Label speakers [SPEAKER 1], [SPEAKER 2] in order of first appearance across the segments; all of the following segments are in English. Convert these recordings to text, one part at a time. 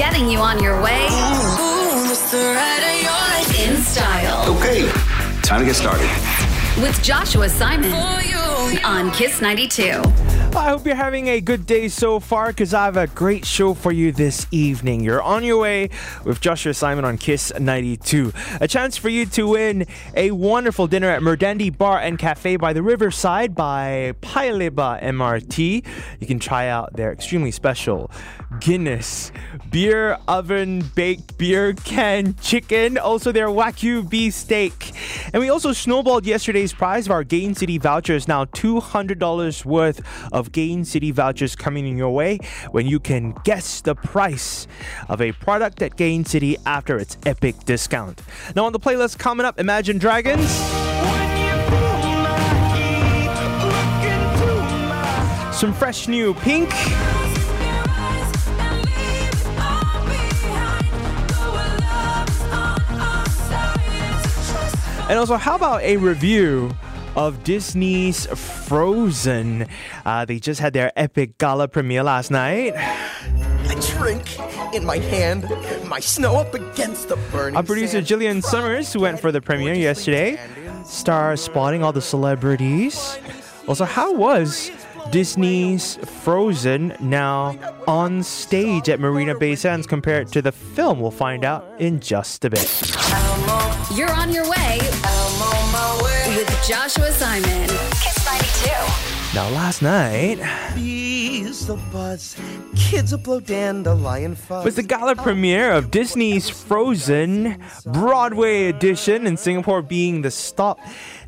[SPEAKER 1] getting you on your way in style
[SPEAKER 2] Okay, time to get started.
[SPEAKER 1] with Joshua Simon on Kiss 92.
[SPEAKER 3] I hope you're having a good day so far because I have a great show for you this evening. You're on your way with Joshua Simon on Kiss 92. A chance for you to win a wonderful dinner at Merdandi Bar and Cafe by the Riverside by Paya Lebar MRT. You can try out their extremely special Guinness beer oven baked beer can chicken, also their Wagyu beef steak. And we also snowballed yesterday's prize of our Gain City vouchers. Now $200 worth of Gain City vouchers coming in your way when you can guess the price of a product at Gain City after its epic discount. Now on the playlist coming up, Imagine Dragons. Some fresh new Pink. And also, how about a review of Disney's Frozen? Uh, they just had their epic gala premiere last night.
[SPEAKER 4] A drink in my hand, my snow up against the burning.
[SPEAKER 3] Our producer
[SPEAKER 4] sand.
[SPEAKER 3] Jillian Summers, who went for the premiere yesterday, star spotting all the celebrities. Also, how was Disney's Frozen now on stage at Marina Bay Sands compared to the film? We'll find out in just a bit.
[SPEAKER 1] You're on your way with Joshua Simon. Kiss 92.
[SPEAKER 3] Now, last night
[SPEAKER 4] Bees the buzz, kids will blow dandelion fuzz.
[SPEAKER 3] was the gala premiere of Disney's Frozen Broadway edition in Singapore being the stop.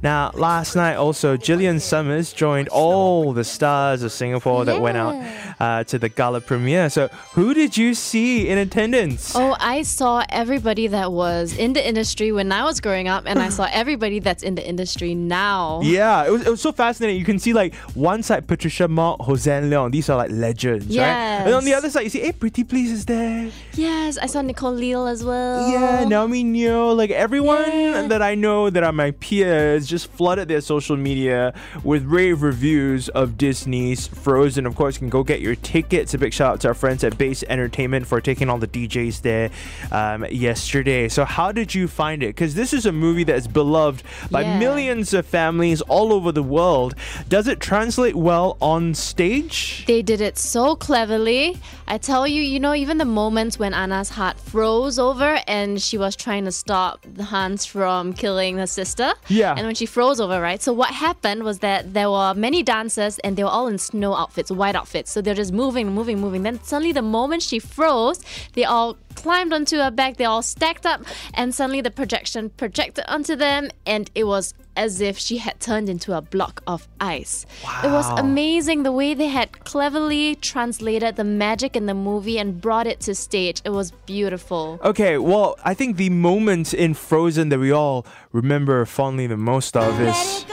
[SPEAKER 3] Now, last night also, Jillian Summers joined all the stars of Singapore that went out uh, to the gala premiere. So, who did you see in attendance?
[SPEAKER 5] Oh, I saw everybody that was in the industry when I was growing up, and I saw everybody that's in the industry now.
[SPEAKER 3] Yeah, it was, it was so fascinating. You can see like one side Patricia Mok, Hossan Leong. These are like legends, right? And on the other side, you see, hey, Pretty Please is there.
[SPEAKER 5] Yes, I saw Nicole Leal as well.
[SPEAKER 3] Yeah, Naomi Neo, like everyone
[SPEAKER 5] Yeah.
[SPEAKER 3] that I know that are my peers just flooded their social media with rave reviews of Disney's Frozen. Of course, you can go get your tickets. A big shout out to our friends at Base Entertainment for taking all the DJs there um, yesterday. So, how did you find it? Because this is a movie that is beloved by
[SPEAKER 5] Yeah.
[SPEAKER 3] millions of families all over the world. Does it translate well on stage?
[SPEAKER 5] They did it so cleverly. I tell you, you know, even the moments when Anna's heart froze over and she was trying to stop Hans from killing her sister.
[SPEAKER 3] Yeah.
[SPEAKER 5] And when she froze over, right? So what happened was that there were many dancers and they were all in snow outfits, white outfits. So they're just moving, moving, moving. Then suddenly the moment she froze, they all climbed onto her back, they all stacked up, and suddenly the projection projected onto them, and it was as if she had turned into a block of ice. Wow. It was amazing the way they had cleverly translated the magic in the movie and brought it to stage. It was beautiful.
[SPEAKER 3] Okay, well, I think the moment in Frozen that we all remember fondly the most of is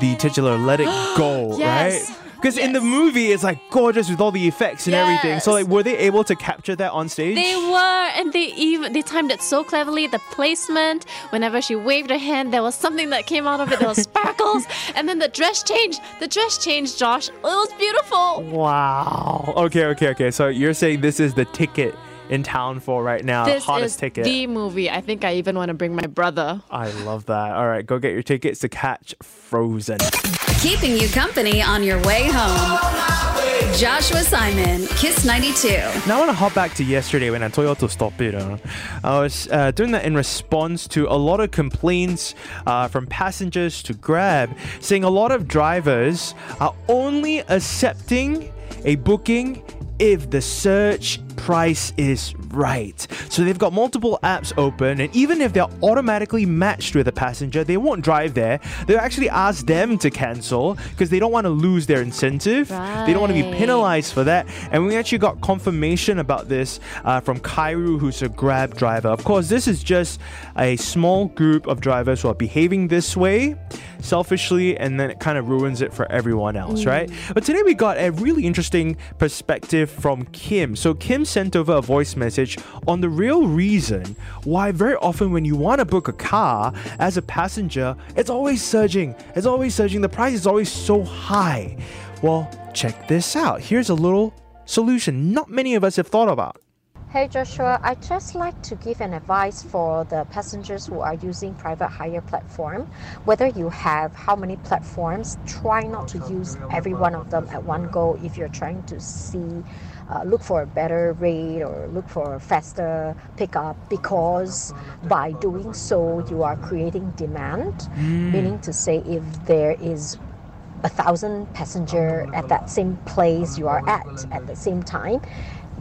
[SPEAKER 3] the titular "Let It Go,"
[SPEAKER 5] Yes.
[SPEAKER 3] right? Because in the movie, it's like gorgeous with all the effects and everything. So, like, were they able to capture that on stage?
[SPEAKER 5] They were, and they even they timed it so cleverly. The placement, whenever she waved her hand, there was something that came out of it. There was sparkles, and then the dress changed. The dress changed, Josh. It was beautiful.
[SPEAKER 3] Wow. Okay, okay, okay. So you're saying this is the ticket in town for right now,
[SPEAKER 5] This
[SPEAKER 3] hottest
[SPEAKER 5] is
[SPEAKER 3] ticket.
[SPEAKER 5] the movie. I think I even want to bring my brother.
[SPEAKER 3] I love that. All right, go get your tickets to catch Frozen.
[SPEAKER 1] Keeping you company on your way home. Joshua Simon, Kiss 92.
[SPEAKER 3] Now I want to hop back to yesterday when I told you all to stop it. Uh, I was uh, doing that in response to a lot of complaints uh, from passengers to Grab, saying a lot of drivers are only accepting a booking if the search price is right. So they've got multiple apps open, and even if they're automatically matched with a passenger, they won't drive there. They'll actually ask them to cancel because they don't want to lose their incentive. They don't want to be penalized for that. And we actually got confirmation about this uh, from Kairu, who's a Grab driver. Of course, this is just a small group of drivers who are behaving this way selfishly, and then it kind of ruins it for everyone else, right? But today we got a really interesting perspective from Kim. So Kim sent over a voice message on the real reason why very often when you want to book a car as a passenger, it's always surging. It's always surging. The price is always so high. Well, check this out. Here's a little solution not many of us have thought about.
[SPEAKER 6] Hey Joshua, I just like to give an advice for the passengers who are using private hire platform. Whether you have how many platforms, try not to use every one of them at one go if you're trying to see uh, look for a better rate or look for a faster pickup because by doing so you are creating demand, meaning to say if there is a thousand passenger at that same place you are at at the same time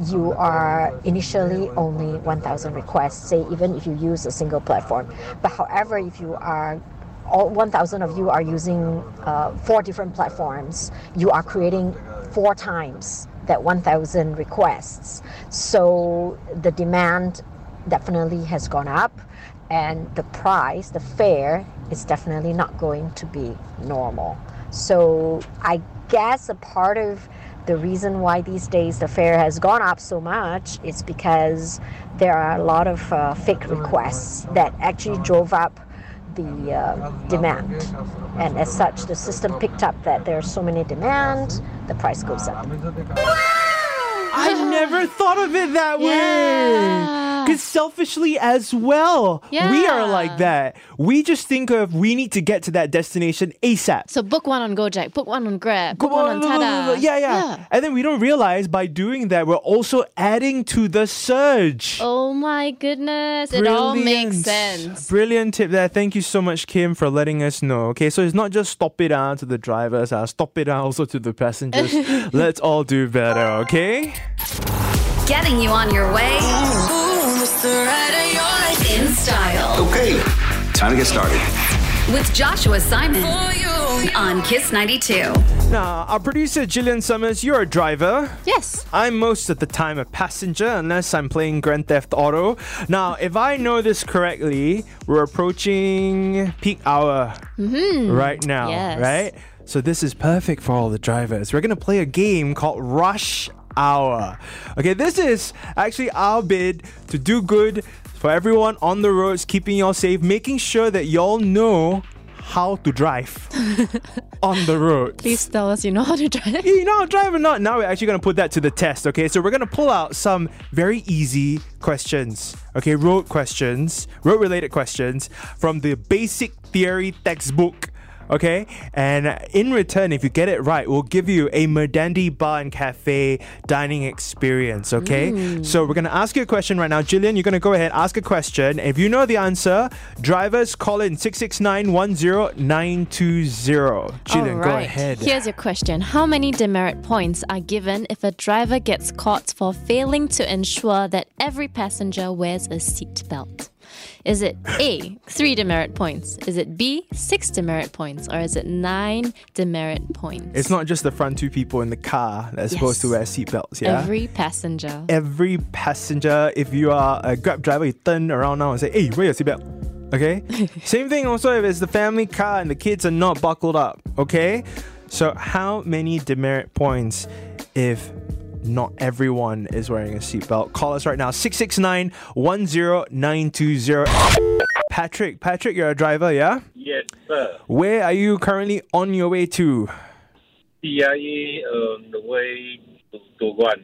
[SPEAKER 6] you are initially only 1000 requests say even if you use a single platform. But however if you are all 1000 of you are using uh, four different platforms you are creating four times that 1000 requests. So the demand definitely has gone up and the price the fare is definitely not going to be normal. So i guess a part of the reason why these days the fare has gone up so much is because there are a lot of uh, fake requests that actually drove up the uh, demand and as such the system picked up that there's so many demand the price goes up
[SPEAKER 3] I never thought of it that way.
[SPEAKER 5] Yeah.
[SPEAKER 3] Because selfishly as well, we are like that. We just think of we need to get to that destination ASAP.
[SPEAKER 5] So book one on Gojek, book one on Grab, book
[SPEAKER 3] Come
[SPEAKER 5] one on Tada.
[SPEAKER 3] Yeah, yeah, And then we don't realize by doing that, we're also adding to the surge.
[SPEAKER 5] Oh my goodness, it all makes sense.
[SPEAKER 3] Brilliant tip there. Thank you so much, Kim, for letting us know. Okay, so it's not just stop it out to the drivers, uh, stop it out also to the passengers. Let's all do better, okay?
[SPEAKER 1] Getting you on your way in style
[SPEAKER 2] Okay, time to get started.
[SPEAKER 1] with Joshua Simon on Kiss 92.
[SPEAKER 3] Now, our producer, Jillian Summers, you're a driver.
[SPEAKER 5] Yes.
[SPEAKER 3] I'm most of the time a passenger unless I'm playing Grand Theft Auto. Now, if I know this correctly, we're approaching peak hour mm-hmm. right now,
[SPEAKER 5] Yes.
[SPEAKER 3] right? So this is perfect for all the drivers. We're going to play a game called Rush Hour. Okay, this is actually our bid to do good for everyone on the roads, keeping y'all safe, making sure that y'all know how to drive on the road.
[SPEAKER 5] Please tell us you know how to drive.
[SPEAKER 3] You know, drive or not, now we're actually going to put that to the test, okay? So we're going to pull out some very easy questions, okay? Road questions, road related questions from the basic theory textbook. Okay, and in return, if you get it right, we'll give you a Merdandi bar and cafe dining experience. Okay, mm. so we're gonna ask you a question right now, Jillian. You're gonna go ahead ask a question. If you know the answer, drivers call in six six nine one zero nine two zero. Jillian,
[SPEAKER 5] All
[SPEAKER 3] go ahead.
[SPEAKER 5] Here's your question. How many demerit points are given if a driver gets caught for failing to ensure that every passenger wears a seat belt? Is it A, three demerit points? Is it B, six demerit points? Or is it nine demerit points?
[SPEAKER 3] It's not just the front two people in the car that are supposed to wear seatbelts, yeah?
[SPEAKER 5] Every passenger.
[SPEAKER 3] Every passenger, if you are a Grab driver, you turn around now and say, hey, wear your seatbelt. Okay? Same thing also if it's the family car and the kids are not buckled up. Okay? So, how many demerit points if not everyone is wearing a seatbelt? Call us right now 669 10920. Patrick, Patrick, you're a driver, yeah?
[SPEAKER 7] Yes, sir.
[SPEAKER 3] Where are you currently on your way to?
[SPEAKER 7] TIE on um, the way to Toguan.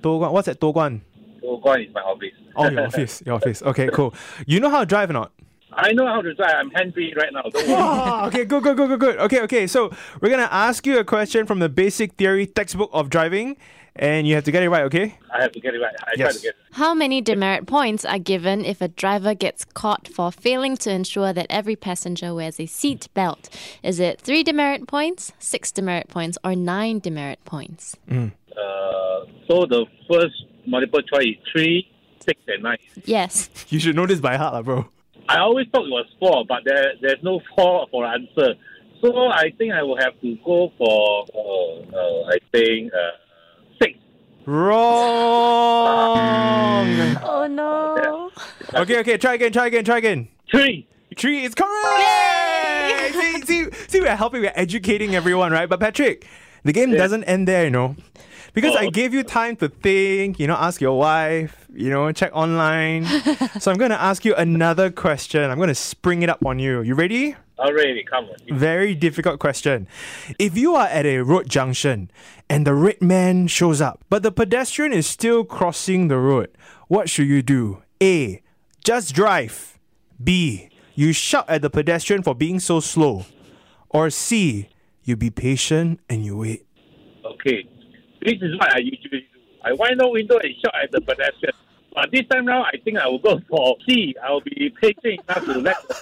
[SPEAKER 3] Toguan. What's at Toguan?
[SPEAKER 7] Toguan is my office.
[SPEAKER 3] Oh, your office. Your office. Okay, cool. You know how to drive or not?
[SPEAKER 7] I know how to drive. I'm hands-free right now. Don't worry.
[SPEAKER 3] Oh, okay, good, good, good, good, good. Okay, okay. So we're gonna ask you a question from the basic theory textbook of driving, and you have to get it right. Okay?
[SPEAKER 7] I have to get it right. I try
[SPEAKER 3] Yes.
[SPEAKER 7] to get it.
[SPEAKER 5] How many demerit points are given if a driver gets caught for failing to ensure that every passenger wears a seat belt? Is it three demerit points, six demerit points, or nine demerit points?
[SPEAKER 7] Uh, so the first multiple choice is three, six, and nine.
[SPEAKER 5] Yes.
[SPEAKER 3] You should know this by heart, lah, bro.
[SPEAKER 7] I always thought it was four, but there there's no four for answer. So I think I will have to go for uh, uh, I think uh, six.
[SPEAKER 3] Wrong.
[SPEAKER 5] Oh no.
[SPEAKER 3] okay, okay. Try again. Try again. Try again.
[SPEAKER 7] Three.
[SPEAKER 3] Three is correct. see, see, see, we're helping. We're educating everyone, right? But Patrick, the game doesn't end there, you know. Because I
[SPEAKER 7] Oh.
[SPEAKER 3] gave you time to think, you know, ask your wife, you know, check online. so I'm going to ask you another question. I'm going to spring it up on you. You ready?
[SPEAKER 7] Already, come on.
[SPEAKER 3] Very difficult question. If you are at a road junction and the red man shows up, but the pedestrian is still crossing the road, what should you do? A. Just drive. B. You shout at the pedestrian for being so slow. Or C. You be patient and you wait.
[SPEAKER 7] Okay. This is what I usually do. I wind down window and shout at the pedestrian. But this time round, I think I will go for C. I will be patient enough to let the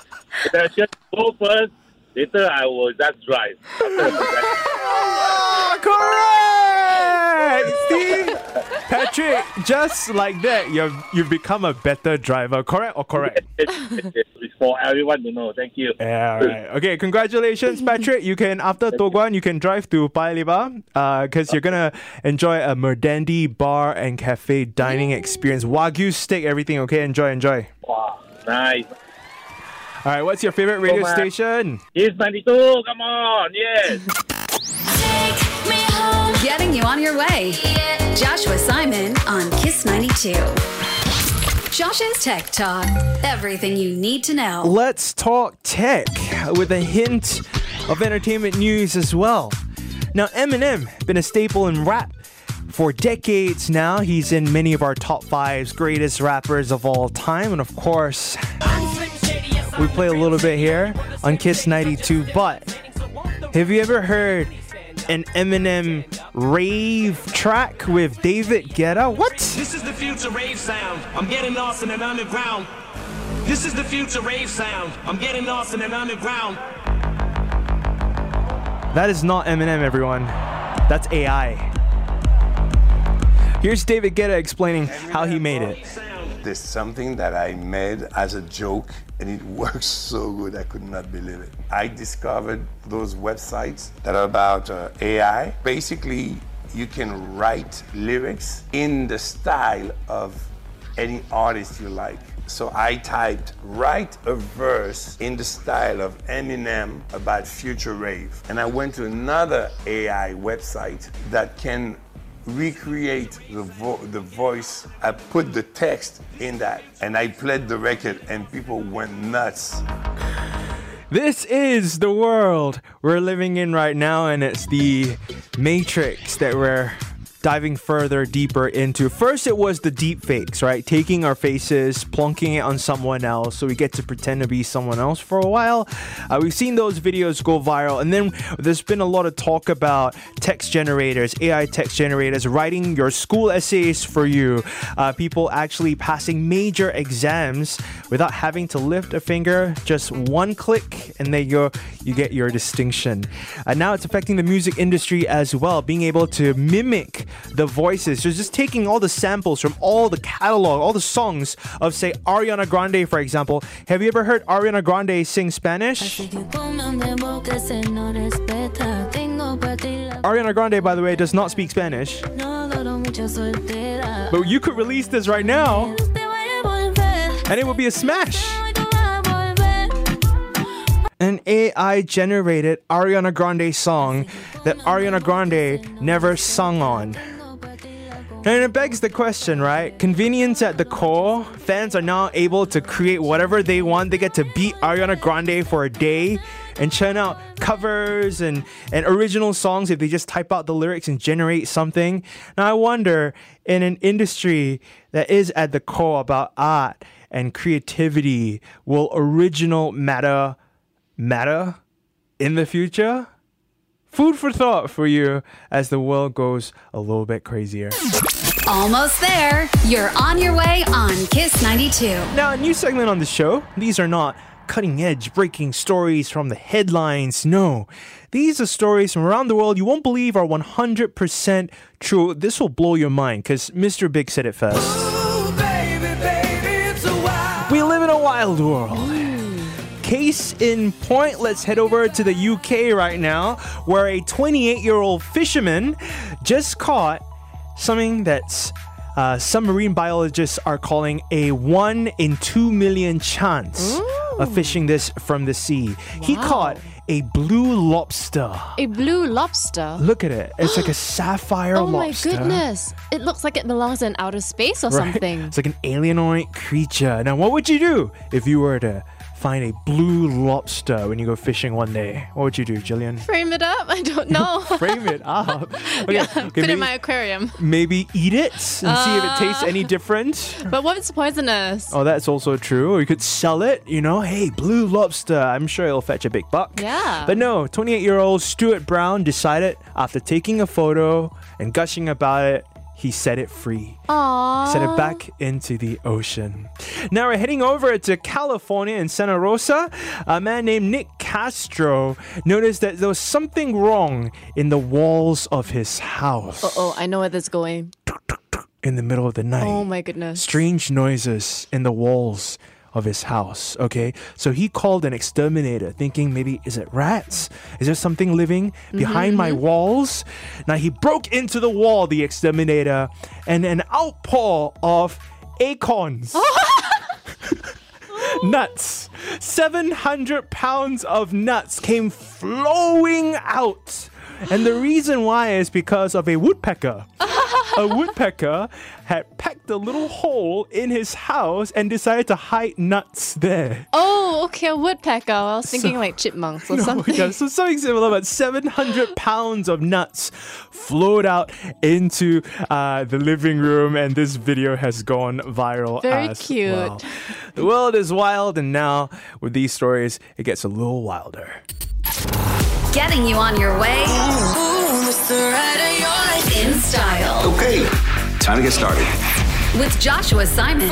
[SPEAKER 7] pedestrian go first. Later, I will just drive.
[SPEAKER 3] Correct! Patrick, just like that, you've, you've become a better driver. Correct or correct?
[SPEAKER 7] it's for everyone to know. Thank you.
[SPEAKER 3] Yeah, right. Okay, congratulations, Patrick. You can after Toguan, you can drive to Paya Lebar uh, because you're gonna enjoy a Merdandi bar and cafe dining experience. Wagyu steak, everything. Okay, enjoy, enjoy.
[SPEAKER 7] Wow, nice.
[SPEAKER 3] All right, what's your favorite radio station?
[SPEAKER 7] Here's 92. Come on. Yes.
[SPEAKER 1] Getting you on your way. Joshua Simon on Kiss 92. Josh's Tech Talk. Everything you need to know.
[SPEAKER 3] Let's talk tech with a hint of entertainment news as well. Now, Eminem been a staple in rap for decades now. He's in many of our top five greatest rappers of all time, and of course, we play a little bit here on Kiss 92. But have you ever heard an Eminem rave track with David Guetta? What?
[SPEAKER 8] This is the future rave sound. I'm getting lost in an underground. This is the future rave sound. I'm getting lost in an underground.
[SPEAKER 3] That is not Eminem, everyone. That's AI. Here's David Guetta explaining how he made it.
[SPEAKER 9] There's something that I made as a joke and it works so good I could not believe it. I discovered those websites that are about uh, AI. Basically, you can write lyrics in the style of any artist you like. So I typed, write a verse in the style of Eminem about future rave. And I went to another AI website that can recreate the, vo- the voice. I put the text in that and I played the record and people went nuts.
[SPEAKER 3] This is the world we're living in right now, and it's the matrix that we're diving further deeper into. First, it was the deep fakes, right? Taking our faces, plunking it on someone else so we get to pretend to be someone else for a while. Uh, we've seen those videos go viral, and then there's been a lot of talk about text generators, AI text generators, writing your school essays for you, uh, people actually passing major exams without having to lift a finger, just one click, and there you go, you get your distinction. And now it's affecting the music industry as well, being able to mimic the voices. So just taking all the samples from all the catalog, all the songs of, say, Ariana Grande, for example. Have you ever heard Ariana Grande sing Spanish? Ariana Grande, by the way, does not speak Spanish. But you could release this right now, and it would be a smash. An AI generated Ariana Grande song that Ariana Grande never sung on. And it begs the question, right? Convenience at the core. Fans are now able to create whatever they want. They get to beat Ariana Grande for a day and churn out covers and, and original songs if they just type out the lyrics and generate something. Now, I wonder in an industry that is at the core about art and creativity, will original matter matter in the future? Food for thought for you as the world goes a little bit crazier.
[SPEAKER 1] Almost there. You're on your way on Kiss 92.
[SPEAKER 3] Now, a new segment on the show. These are not cutting edge, breaking stories from the headlines. No, these are stories from around the world you won't believe are 100% true. This will blow your mind because Mr. Big said it first. We live in a wild world. Case in point, let's head over to the UK right now, where a 28 year old fisherman just caught something that's uh, some marine biologists are calling a one in two million chance of fishing this from the sea. He caught a blue lobster.
[SPEAKER 5] A blue lobster.
[SPEAKER 3] Look at it. It's like a sapphire
[SPEAKER 5] Oh my goodness. It looks like it belongs in outer space or
[SPEAKER 3] Right?
[SPEAKER 5] something.
[SPEAKER 3] It's like an alienoid creature. Now, what would you do if you were to find a blue lobster when you go fishing one day? What would you do, Jillian?
[SPEAKER 5] Frame it up? I don't know.
[SPEAKER 3] Frame it up. Okay,
[SPEAKER 5] yeah,
[SPEAKER 3] okay,
[SPEAKER 5] put it
[SPEAKER 3] maybe,
[SPEAKER 5] in my aquarium.
[SPEAKER 3] maybe eat it and see if it tastes
[SPEAKER 5] Ah.
[SPEAKER 3] any different.
[SPEAKER 5] But what if it's poisonous?
[SPEAKER 3] Oh, that's also true. Or you could sell it, you know, hey, blue lobster. I'm sure it'll fetch a big buck.
[SPEAKER 5] Yeah.
[SPEAKER 3] But no, 28 year old Stuart Brown decided after taking a photo and gushing about it, he set it free.
[SPEAKER 5] Aww.
[SPEAKER 3] Set it back into the ocean. Now we're heading over to California in Santa Rosa. A man named Nick Castro noticed that there was something wrong in the walls of his house
[SPEAKER 5] Uh oh, I know where this is going.
[SPEAKER 3] in the middle of the night
[SPEAKER 5] Oh my goodness.
[SPEAKER 3] strange noises in the walls of his house. Okay, so he called an exterminator, thinking maybe is it rats? Is there something living mm-hmm, behind my mm-hmm. walls? Now he broke into the wall, the exterminator, and an outpour of acorns. nuts. 700 pounds of nuts came flowing out. And the reason why is because of a woodpecker. a woodpecker had pecked a little hole in his house and decided to hide nuts there.
[SPEAKER 5] Oh, okay, a woodpecker. I was thinking
[SPEAKER 3] So-
[SPEAKER 5] like chipmunks or
[SPEAKER 3] No,
[SPEAKER 5] something.
[SPEAKER 3] yeah, so something similar, but 700 pounds of nuts flowed out into uh, the living room, and this video has gone viral.
[SPEAKER 5] Very cute.
[SPEAKER 3] well. The world is wild, and now with these stories, it gets a little wilder.
[SPEAKER 1] Getting you on your way in style
[SPEAKER 2] Okay, time to get started.
[SPEAKER 1] with Joshua Simon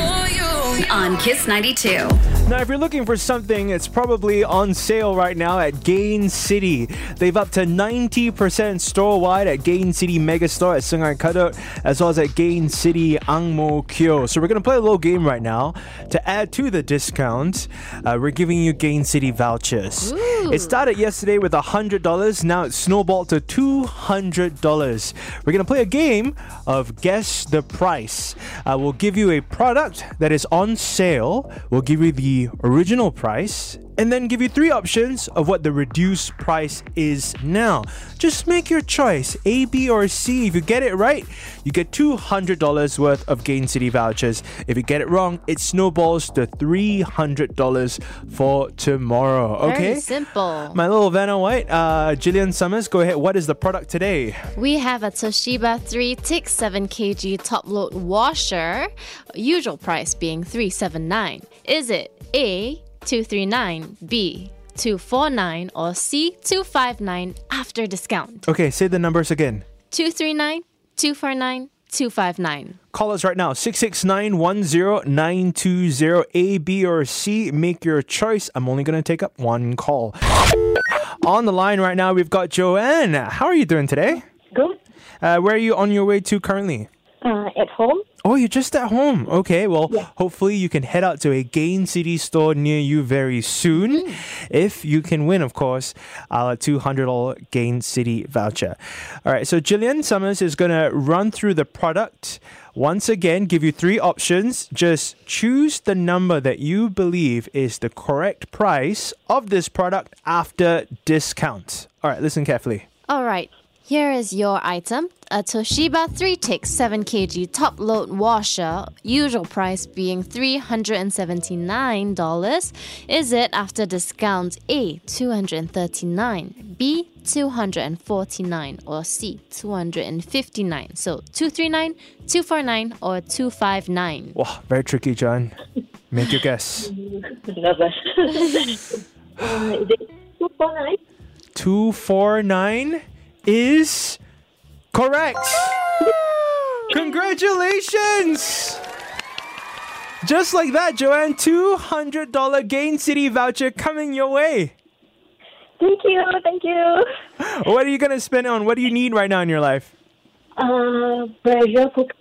[SPEAKER 1] on Kiss 92.
[SPEAKER 3] Now, if you're looking for something, it's probably on sale right now at Gain City. They've up to 90% store wide at Gain City Megastore at Sungai Kadut, as well as at Gain City Ang Mo Kio. So, we're going to play a little game right now. To add to the discount, uh, we're giving you Gain City vouchers. It started yesterday with $100. Now it's snowballed to $200. We're going to play a game of Guess the Price. Uh, we'll give you a product that is on sale. We'll give you the original price and then give you three options of what the reduced price is now. Just make your choice A, B, or C. If you get it right, you get $200 worth of Gain City vouchers. If you get it wrong, it snowballs to $300 for tomorrow. Okay?
[SPEAKER 5] Very simple.
[SPEAKER 3] My little Vanna White, uh, Jillian Summers, go ahead. What is the product today?
[SPEAKER 5] We have a Toshiba 3 Tick 7 kg top load washer, usual price being 379. Is it A 239, B 249 or C 259 after discount?
[SPEAKER 3] Okay, say the numbers again.
[SPEAKER 5] 239, 249, 259.
[SPEAKER 3] Call us right now, 669-10920, A, B, or C. Make your choice. I'm only going to take up one call. On the line right now, we've got Joanne. How are you doing today?
[SPEAKER 10] Good.
[SPEAKER 3] Uh, where are you on your way to currently?
[SPEAKER 10] Uh, at home.
[SPEAKER 3] Oh, you're just at home. Okay, well, hopefully you can head out to a Gain City store near you very soon. If you can win, of course, our $200 Gain City voucher. All right, so Jillian Summers is going to run through the product. Once again, give you three options. Just choose the number that you believe is the correct price of this product after discount. All right, listen carefully.
[SPEAKER 5] All right. Here is your item a Toshiba 3 Tick 7 kg top load washer, usual price being $379. Is it after discount A 239, B 249, or C 259? So 239, 249, or 259?
[SPEAKER 3] Wow, very tricky, John. Make your guess.
[SPEAKER 10] Nervous. uh, is it 249?
[SPEAKER 3] 249 is correct. Congratulations! Just like that, Joanne, $200 Gain City voucher coming your way.
[SPEAKER 10] Thank you, thank you.
[SPEAKER 3] What are you going to spend on? What do you need right now in your life?
[SPEAKER 10] Uh, pressure cooker.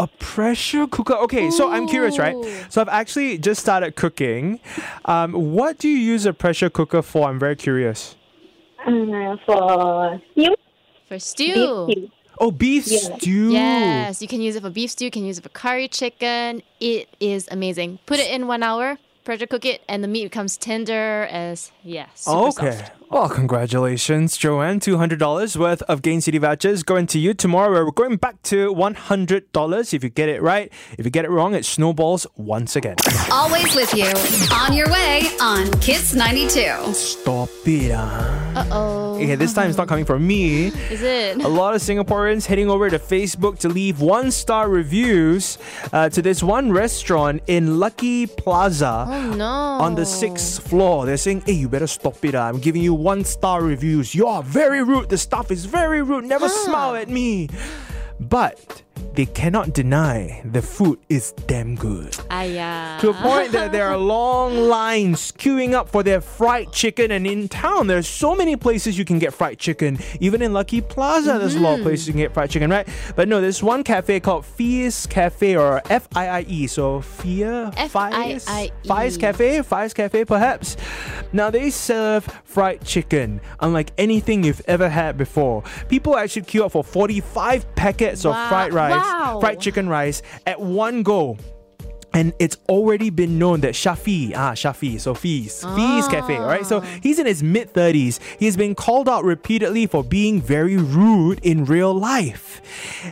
[SPEAKER 3] A pressure cooker. Okay, so I'm curious, right? So I've actually just started cooking. Um, what do you use a pressure cooker for? I'm very curious.
[SPEAKER 10] Uh, for stew.
[SPEAKER 5] For
[SPEAKER 10] Beef
[SPEAKER 5] stew.
[SPEAKER 10] stew.
[SPEAKER 3] Oh, beef
[SPEAKER 10] Yeah.
[SPEAKER 3] stew.
[SPEAKER 5] Yes, you can use it for beef stew, you can use it for curry chicken. It is amazing. Put it in one hour, pressure cook it, and the meat becomes tender as yeah. Super
[SPEAKER 3] Okay.
[SPEAKER 5] Soft.
[SPEAKER 3] Well, congratulations, Joanne. $200 worth of Gain City vouchers going to you tomorrow. We're going back to $100 if you get it right. If you get it wrong, it snowballs once again.
[SPEAKER 1] Always with you. On your way on Kiss 92.
[SPEAKER 3] Stop it, ah.
[SPEAKER 5] Uh oh.
[SPEAKER 3] Okay, this time it's not coming from me.
[SPEAKER 5] Is it?
[SPEAKER 3] A lot of Singaporeans heading over to Facebook to leave one star reviews uh, to this one restaurant in Lucky Plaza.
[SPEAKER 5] Oh no.
[SPEAKER 3] On the sixth floor, they're saying, "Hey, you better stop it! ah. I'm giving you one star reviews. You are very rude. The staff is very rude. Never smile at me." But they cannot deny the food is damn good.
[SPEAKER 5] Aya.
[SPEAKER 3] To a point that there are long lines queuing up for their fried chicken. And in town, there's so many places you can get fried chicken. Even in Lucky Plaza, there's a lot of places you can get fried chicken, right? But no, there's one cafe called Fies Cafe or F I I E. So Fia Fies. Fies Cafe, Fies Cafe, perhaps. Now they serve fried chicken, unlike anything you've ever had before. People actually queue up for 45 packets of fried rice,
[SPEAKER 5] Wow.
[SPEAKER 3] Fried chicken rice at one go. And it's already been known that Shafi, ah, Shafi, so Fees, Fees Cafe, right? So he's in his mid 30s. He's been called out repeatedly for being very rude in real life.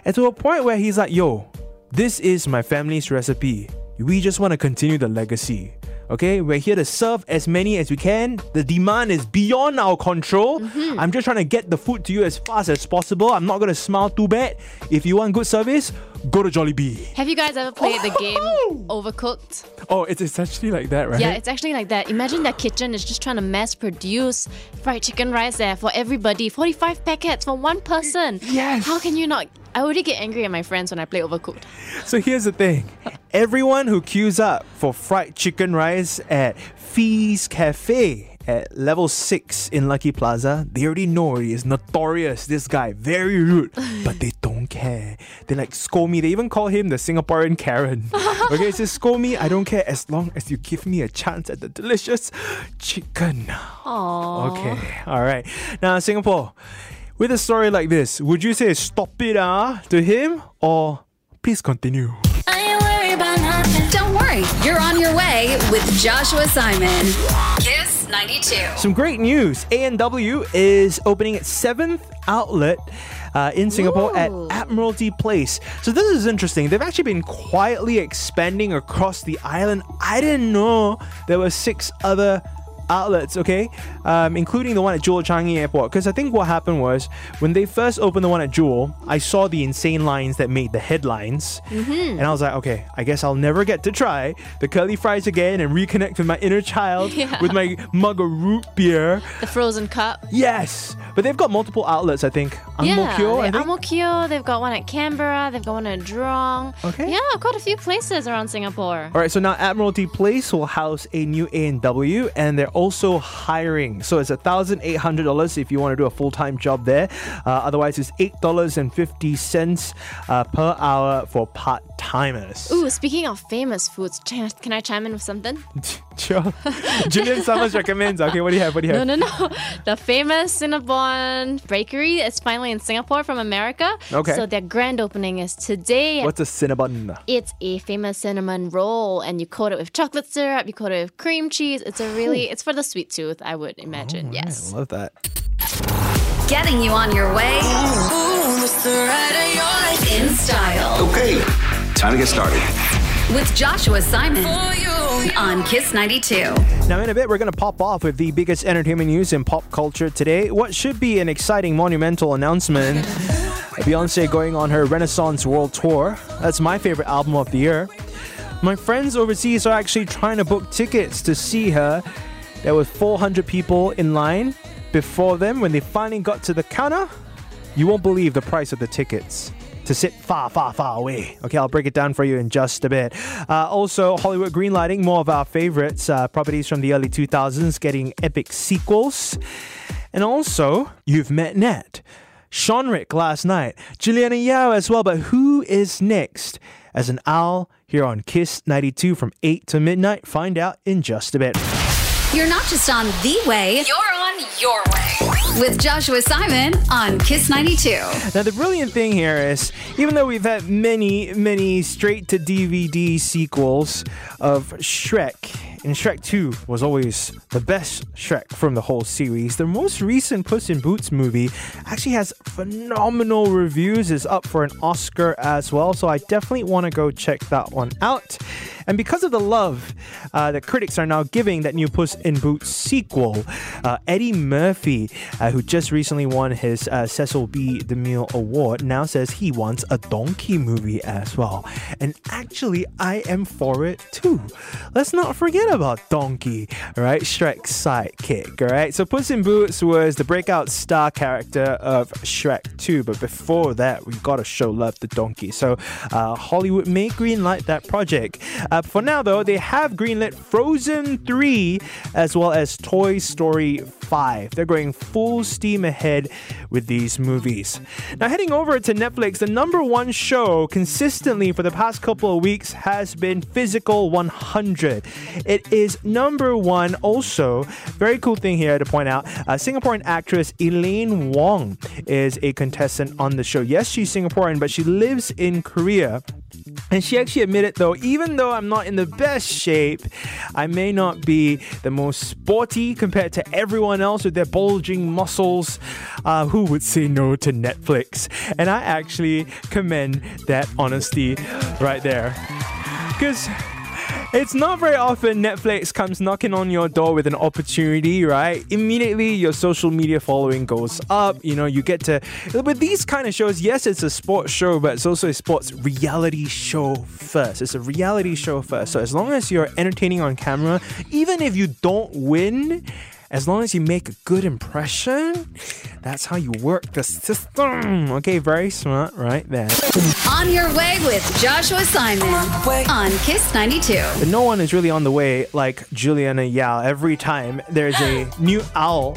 [SPEAKER 3] And to a point where he's like, yo, this is my family's recipe. We just want to continue the legacy. Okay, we're here to serve as many as we can. The demand is beyond our control. Mm-hmm. I'm just trying to get the food to you as fast as possible. I'm not going to smile too bad. If you want good service, go to Jollibee.
[SPEAKER 5] Have you guys ever played the game oh! Overcooked?
[SPEAKER 3] Oh, it's essentially like that, right?
[SPEAKER 5] Yeah, it's actually like that. Imagine their kitchen is just trying to mass produce fried chicken rice there for everybody. 45 packets for one person.
[SPEAKER 3] Yes.
[SPEAKER 5] How can you not? I already get angry at my friends when I play Overcooked.
[SPEAKER 3] So here's the thing everyone who queues up for fried chicken rice at Fees Cafe at level 6 in Lucky Plaza, they already know he is notorious. This guy, very rude, but they don't care. They like scold me. They even call him the Singaporean Karen. Okay, it says, scold me, I don't care as long as you give me a chance at the delicious chicken.
[SPEAKER 5] Aww.
[SPEAKER 3] Okay, all right. Now, Singapore, with a story like this, would you say stop it ah to him or please continue?
[SPEAKER 1] I don't worry, about that. Don't worry, you're on your way with Joshua Simon. Kiss 92.
[SPEAKER 3] Some great news. A&W is opening its seventh outlet uh, in Singapore at Admiralty Place. So this is interesting. They've actually been quietly expanding across the island. I didn't know there were six other outlets, okay, um, including the one at Jewel Changi Airport. Because I think what happened was when they first opened the one at Jewel, I saw the insane lines that made the headlines, and I was like, okay, I guess I'll never get to try the curly fries again and reconnect with my inner child
[SPEAKER 5] Yeah.
[SPEAKER 3] with my mug of root beer.
[SPEAKER 5] The frozen cup.
[SPEAKER 3] Yes, but they've got multiple outlets. I think. Mo
[SPEAKER 5] yeah,
[SPEAKER 3] I
[SPEAKER 5] they-. Ang they've got one at Canberra, they've got one at Jurong.
[SPEAKER 3] Okay.
[SPEAKER 5] Yeah, quite a few places around Singapore.
[SPEAKER 3] All right, so now Admiralty Place will house a new A&W, and they're also hiring. So it's thousand eight hundred dollars if you want to do a full time job there. Uh, otherwise, it's eight dollars and fifty cents uh, per hour for part timers.
[SPEAKER 5] Ooh, speaking of famous foods, can I chime in with something?
[SPEAKER 3] Sure. Jillian Summers recommends. Okay, what do you have? What do you have?
[SPEAKER 5] no, no. No. The famous Cinnabon bakery is finally in Singapore from America.
[SPEAKER 3] Okay.
[SPEAKER 5] So their grand opening is today.
[SPEAKER 3] What's a Cinnabon?
[SPEAKER 5] It's a famous cinnamon roll, and you coat it with chocolate syrup. You coat it with cream cheese. It's a really, it's for the sweet tooth, I would imagine. yes.
[SPEAKER 3] I love that.
[SPEAKER 1] Getting you on your way Boom, Mr. Eddy in style
[SPEAKER 2] Okay, time to get started.
[SPEAKER 1] with Joshua Simon on Kiss 92.
[SPEAKER 3] Now, in a bit, we're going to pop off with the biggest entertainment news in pop culture today. What should be an exciting, monumental announcement Beyonce going on her Renaissance World Tour. That's my favorite album of the year. My friends overseas are actually trying to book tickets to see her. There were 400 people in line before them. When they finally got to the counter, you won't believe the price of the tickets to sit far, far, far away. Okay, I'll break it down for you in just a bit. Uh, also, Hollywood greenlighting more of our favorites, uh, properties from the early 2000s getting epic sequels. And also, you've met Nat. Sean Rick last night, Juliana Yao as well, but who is next? As an owl here on Kiss 92 from 8 to midnight. Find out in just a bit.
[SPEAKER 1] You're not just on the way, you're on your way with Joshua Simon on Kiss 92.
[SPEAKER 3] Now, the brilliant thing here is, even though we've had many, many straight to DVD sequels of Shrek in Shrek 2 was always the best Shrek from the whole series. The most recent Puss in Boots movie actually has phenomenal reviews, is up for an Oscar as well, so I definitely want to go check that one out. And because of the love uh, that critics are now giving that new Puss in Boots sequel, uh, Eddie Murphy, uh, who just recently won his uh, Cecil B. DeMille Award, now says he wants a donkey movie as well. And actually, I am for it too. Let's not forget about Donkey, right? Shrek's sidekick, right? So Puss in Boots was the breakout star character of Shrek 2, but before that, we gotta show love to Donkey. So uh, Hollywood may greenlight that project. Uh, for now, though, they have greenlit Frozen 3 as well as Toy Story 5. They're going full steam ahead with these movies. Now, heading over to Netflix, the number one show consistently for the past couple of weeks has been Physical 100. It is number one. Also, very cool thing here to point out uh, Singaporean actress Elaine Wong is a contestant on the show. Yes, she's Singaporean, but she lives in Korea. And she actually admitted, though, even though I'm not in the best shape, I may not be the most sporty compared to everyone else with their bulging muscles. Uh, who would say no to Netflix? And I actually commend that honesty right there. Because it's not very often Netflix comes knocking on your door with an opportunity, right? Immediately your social media following goes up. You know, you get to. With these kind of shows, yes, it's a sports show, but it's also a sports reality show first. It's a reality show first. So as long as you're entertaining on camera, even if you don't win, as long as you make a good impression, that's how you work the system. Okay, very smart right there.
[SPEAKER 1] On your way with Joshua Simon on Kiss 92.
[SPEAKER 3] But no one is really on the way like Juliana Yao. Every time there's a new owl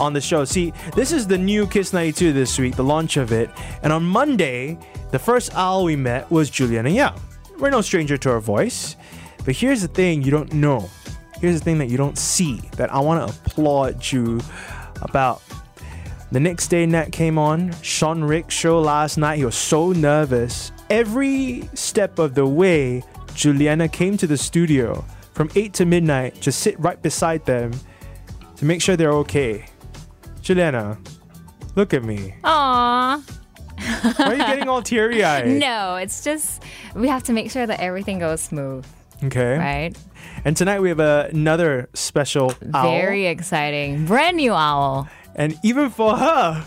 [SPEAKER 3] on the show. See, this is the new Kiss 92 this week, the launch of it. And on Monday, the first owl we met was Juliana Yao. We're no stranger to her voice. But here's the thing you don't know. Here's the thing that you don't see that I want to applaud you about. The next day, Nat came on Sean Rick's show last night. He was so nervous. Every step of the way, Juliana came to the studio from 8 to midnight, just sit right beside them to make sure they're okay. Juliana, look at me.
[SPEAKER 11] Aww.
[SPEAKER 3] Why are you getting all teary eyed?
[SPEAKER 11] No, it's just we have to make sure that everything goes smooth,
[SPEAKER 3] Okay.
[SPEAKER 11] right?
[SPEAKER 3] And tonight we have another special owl.
[SPEAKER 11] Very exciting. Brand new owl.
[SPEAKER 3] And even for her,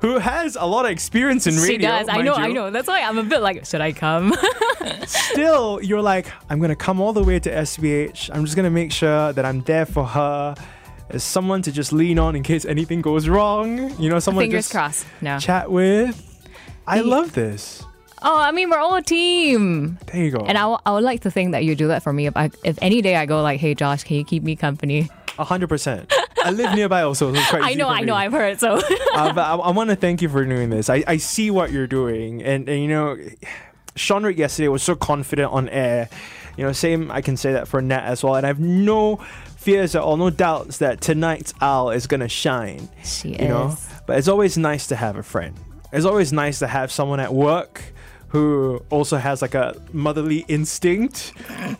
[SPEAKER 3] who has a lot of experience in radio.
[SPEAKER 11] she does. I know,
[SPEAKER 3] you,
[SPEAKER 11] I know. That's why I'm a bit like, should I come?
[SPEAKER 3] Still, you're like, I'm gonna come all the way to SPH. I'm just gonna make sure that I'm there for her. As someone to just lean on in case anything goes wrong. You know, someone
[SPEAKER 11] Fingers
[SPEAKER 3] just
[SPEAKER 11] crossed. No.
[SPEAKER 3] chat with. I love this.
[SPEAKER 11] Oh, I mean, we're all a team.
[SPEAKER 3] There you go.
[SPEAKER 11] And I, w- I would like to think that you do that for me. If I, if any day I go like, hey Josh, can you keep me company?
[SPEAKER 3] A hundred percent. I live nearby also, so it's quite
[SPEAKER 11] I know, I know, I've heard. So
[SPEAKER 3] uh, but I, I want to thank you for doing this. I, I see what you're doing, and, and you know, Sean Rick yesterday was so confident on air. You know, same I can say that for Nat as well, and I have no fears at all, no doubts that tonight's owl is gonna shine.
[SPEAKER 11] she
[SPEAKER 3] You know, but it's always nice to have a friend. It's always nice to have someone at work who also has like a motherly instinct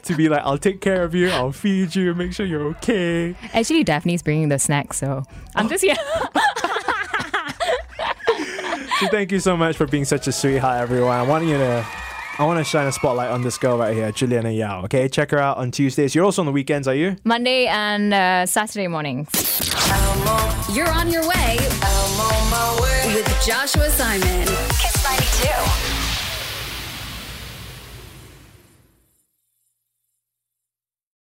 [SPEAKER 3] to be like, I'll take care of you, I'll feed you, make sure you're okay.
[SPEAKER 11] Actually, Daphne's bringing the snacks, so I'm just here.
[SPEAKER 3] So thank you so much for being such a sweetheart, everyone. I want you to. I want to shine a spotlight on this girl right here, Juliana Yao. Okay, check her out on Tuesdays. You're also on the weekends, are you?
[SPEAKER 11] Monday and uh, Saturday mornings.
[SPEAKER 1] You're on your way with Joshua Simon. Kiss 92.